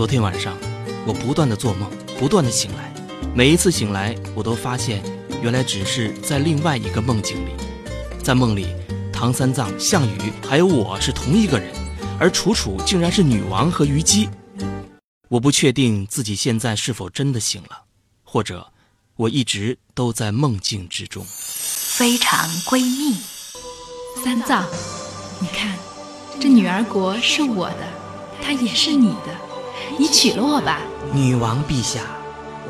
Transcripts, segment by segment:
昨天晚上，我不断的做梦，不断的醒来，每一次醒来，我都发现原来只是在另外一个梦境里，在梦里，唐三藏、项羽还有我是同一个人，而楚楚竟然是女王和虞姬。我不确定自己现在是否真的醒了，或者我一直都在梦境之中。非常闺蜜，三藏，你看，这女儿国是我的，她也是你的，你娶了我吧。女王陛下，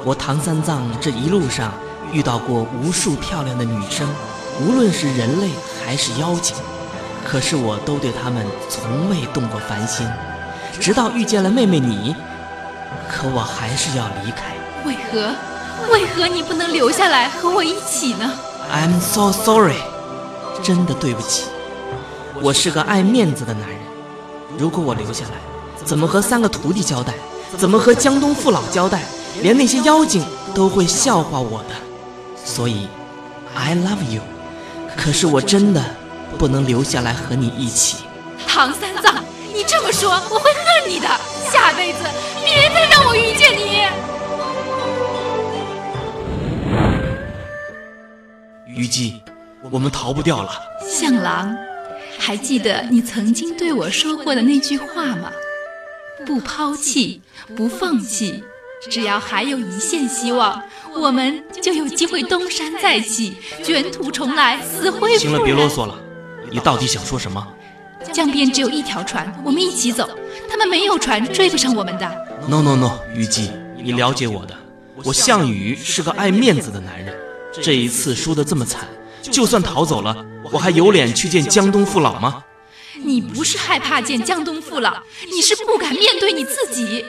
我唐三藏这一路上遇到过无数漂亮的女生，无论是人类还是妖精，可是我都对她们从未动过凡心，直到遇见了妹妹你，可我还是要离开。为何？为何你不能留下来和我一起呢？I'm so sorry，真的对不起，我是个爱面子的男人。如果我留下来，怎么和三个徒弟交代？怎么和江东父老交代？连那些妖精都会笑话我的。所以，I love you，可是我真的不能留下来和你一起。唐三藏，你这么说我会恨你的。下辈子别再让我遇见你。虞姬，我们逃不掉了。向郎，还记得你曾经对我说过的那句话吗？不抛弃，不放弃，只要还有一线希望，我们就有机会东山再起，卷土重来，死灰复燃。行了，别啰嗦了，你到底想说什么？江边只有一条船，我们一起走，他们没有船，追不上我们的。No No No，虞姬，你了解我的，我项羽是个爱面子的男人。这一次输得这么惨，就算逃走了，我还有脸去见江东父老吗？你不是害怕见江东父老，你是不敢面对你自己。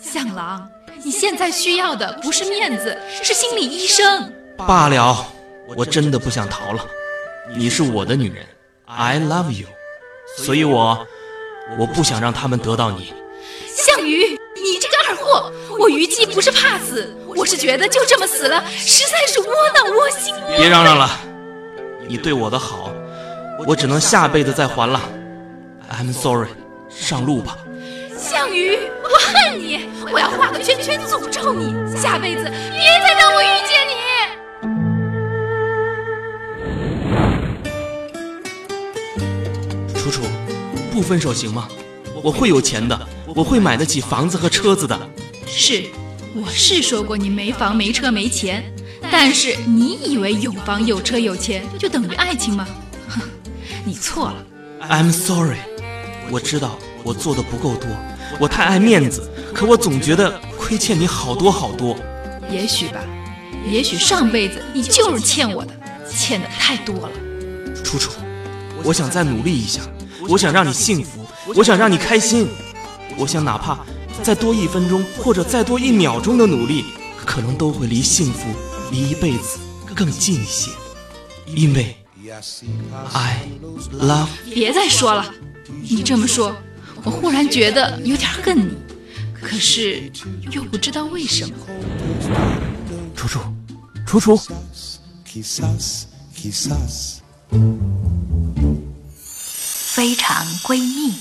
向郎，你现在需要的不是面子，是心理医生。罢了，我真的不想逃了。你是我的女人，I love you，所以我我不想让他们得到你。项羽，你这个二货！我虞姬不是怕死，我是觉得就这么死了，实在是窝囊窝心。别嚷嚷了，你对我的好，我只能下辈子再还了。I'm sorry，上路吧。项羽，我恨你，我要画个圈圈诅咒你，下辈子别再让我遇见你。楚楚，不分手行吗？我会有钱的，我会买得起房子和车子的。是，我是说过你没房没车没钱，但是你以为有房有车有钱就等于爱情吗？哼，你错了。I'm sorry，我知道我做的不够多，我太爱面子，可我总觉得亏欠你好多好多。也许吧，也许上辈子你就是欠我的，欠的太多了。楚楚，我想再努力一下，我想让你幸福。我想让你开心，我想哪怕再多一分钟或者再多一秒钟的努力，可能都会离幸福、离一辈子更近一些。因为，I love。别再说了，你这么说，我忽然觉得有点恨你，可是又不知道为什么。楚楚，楚楚，非常闺蜜。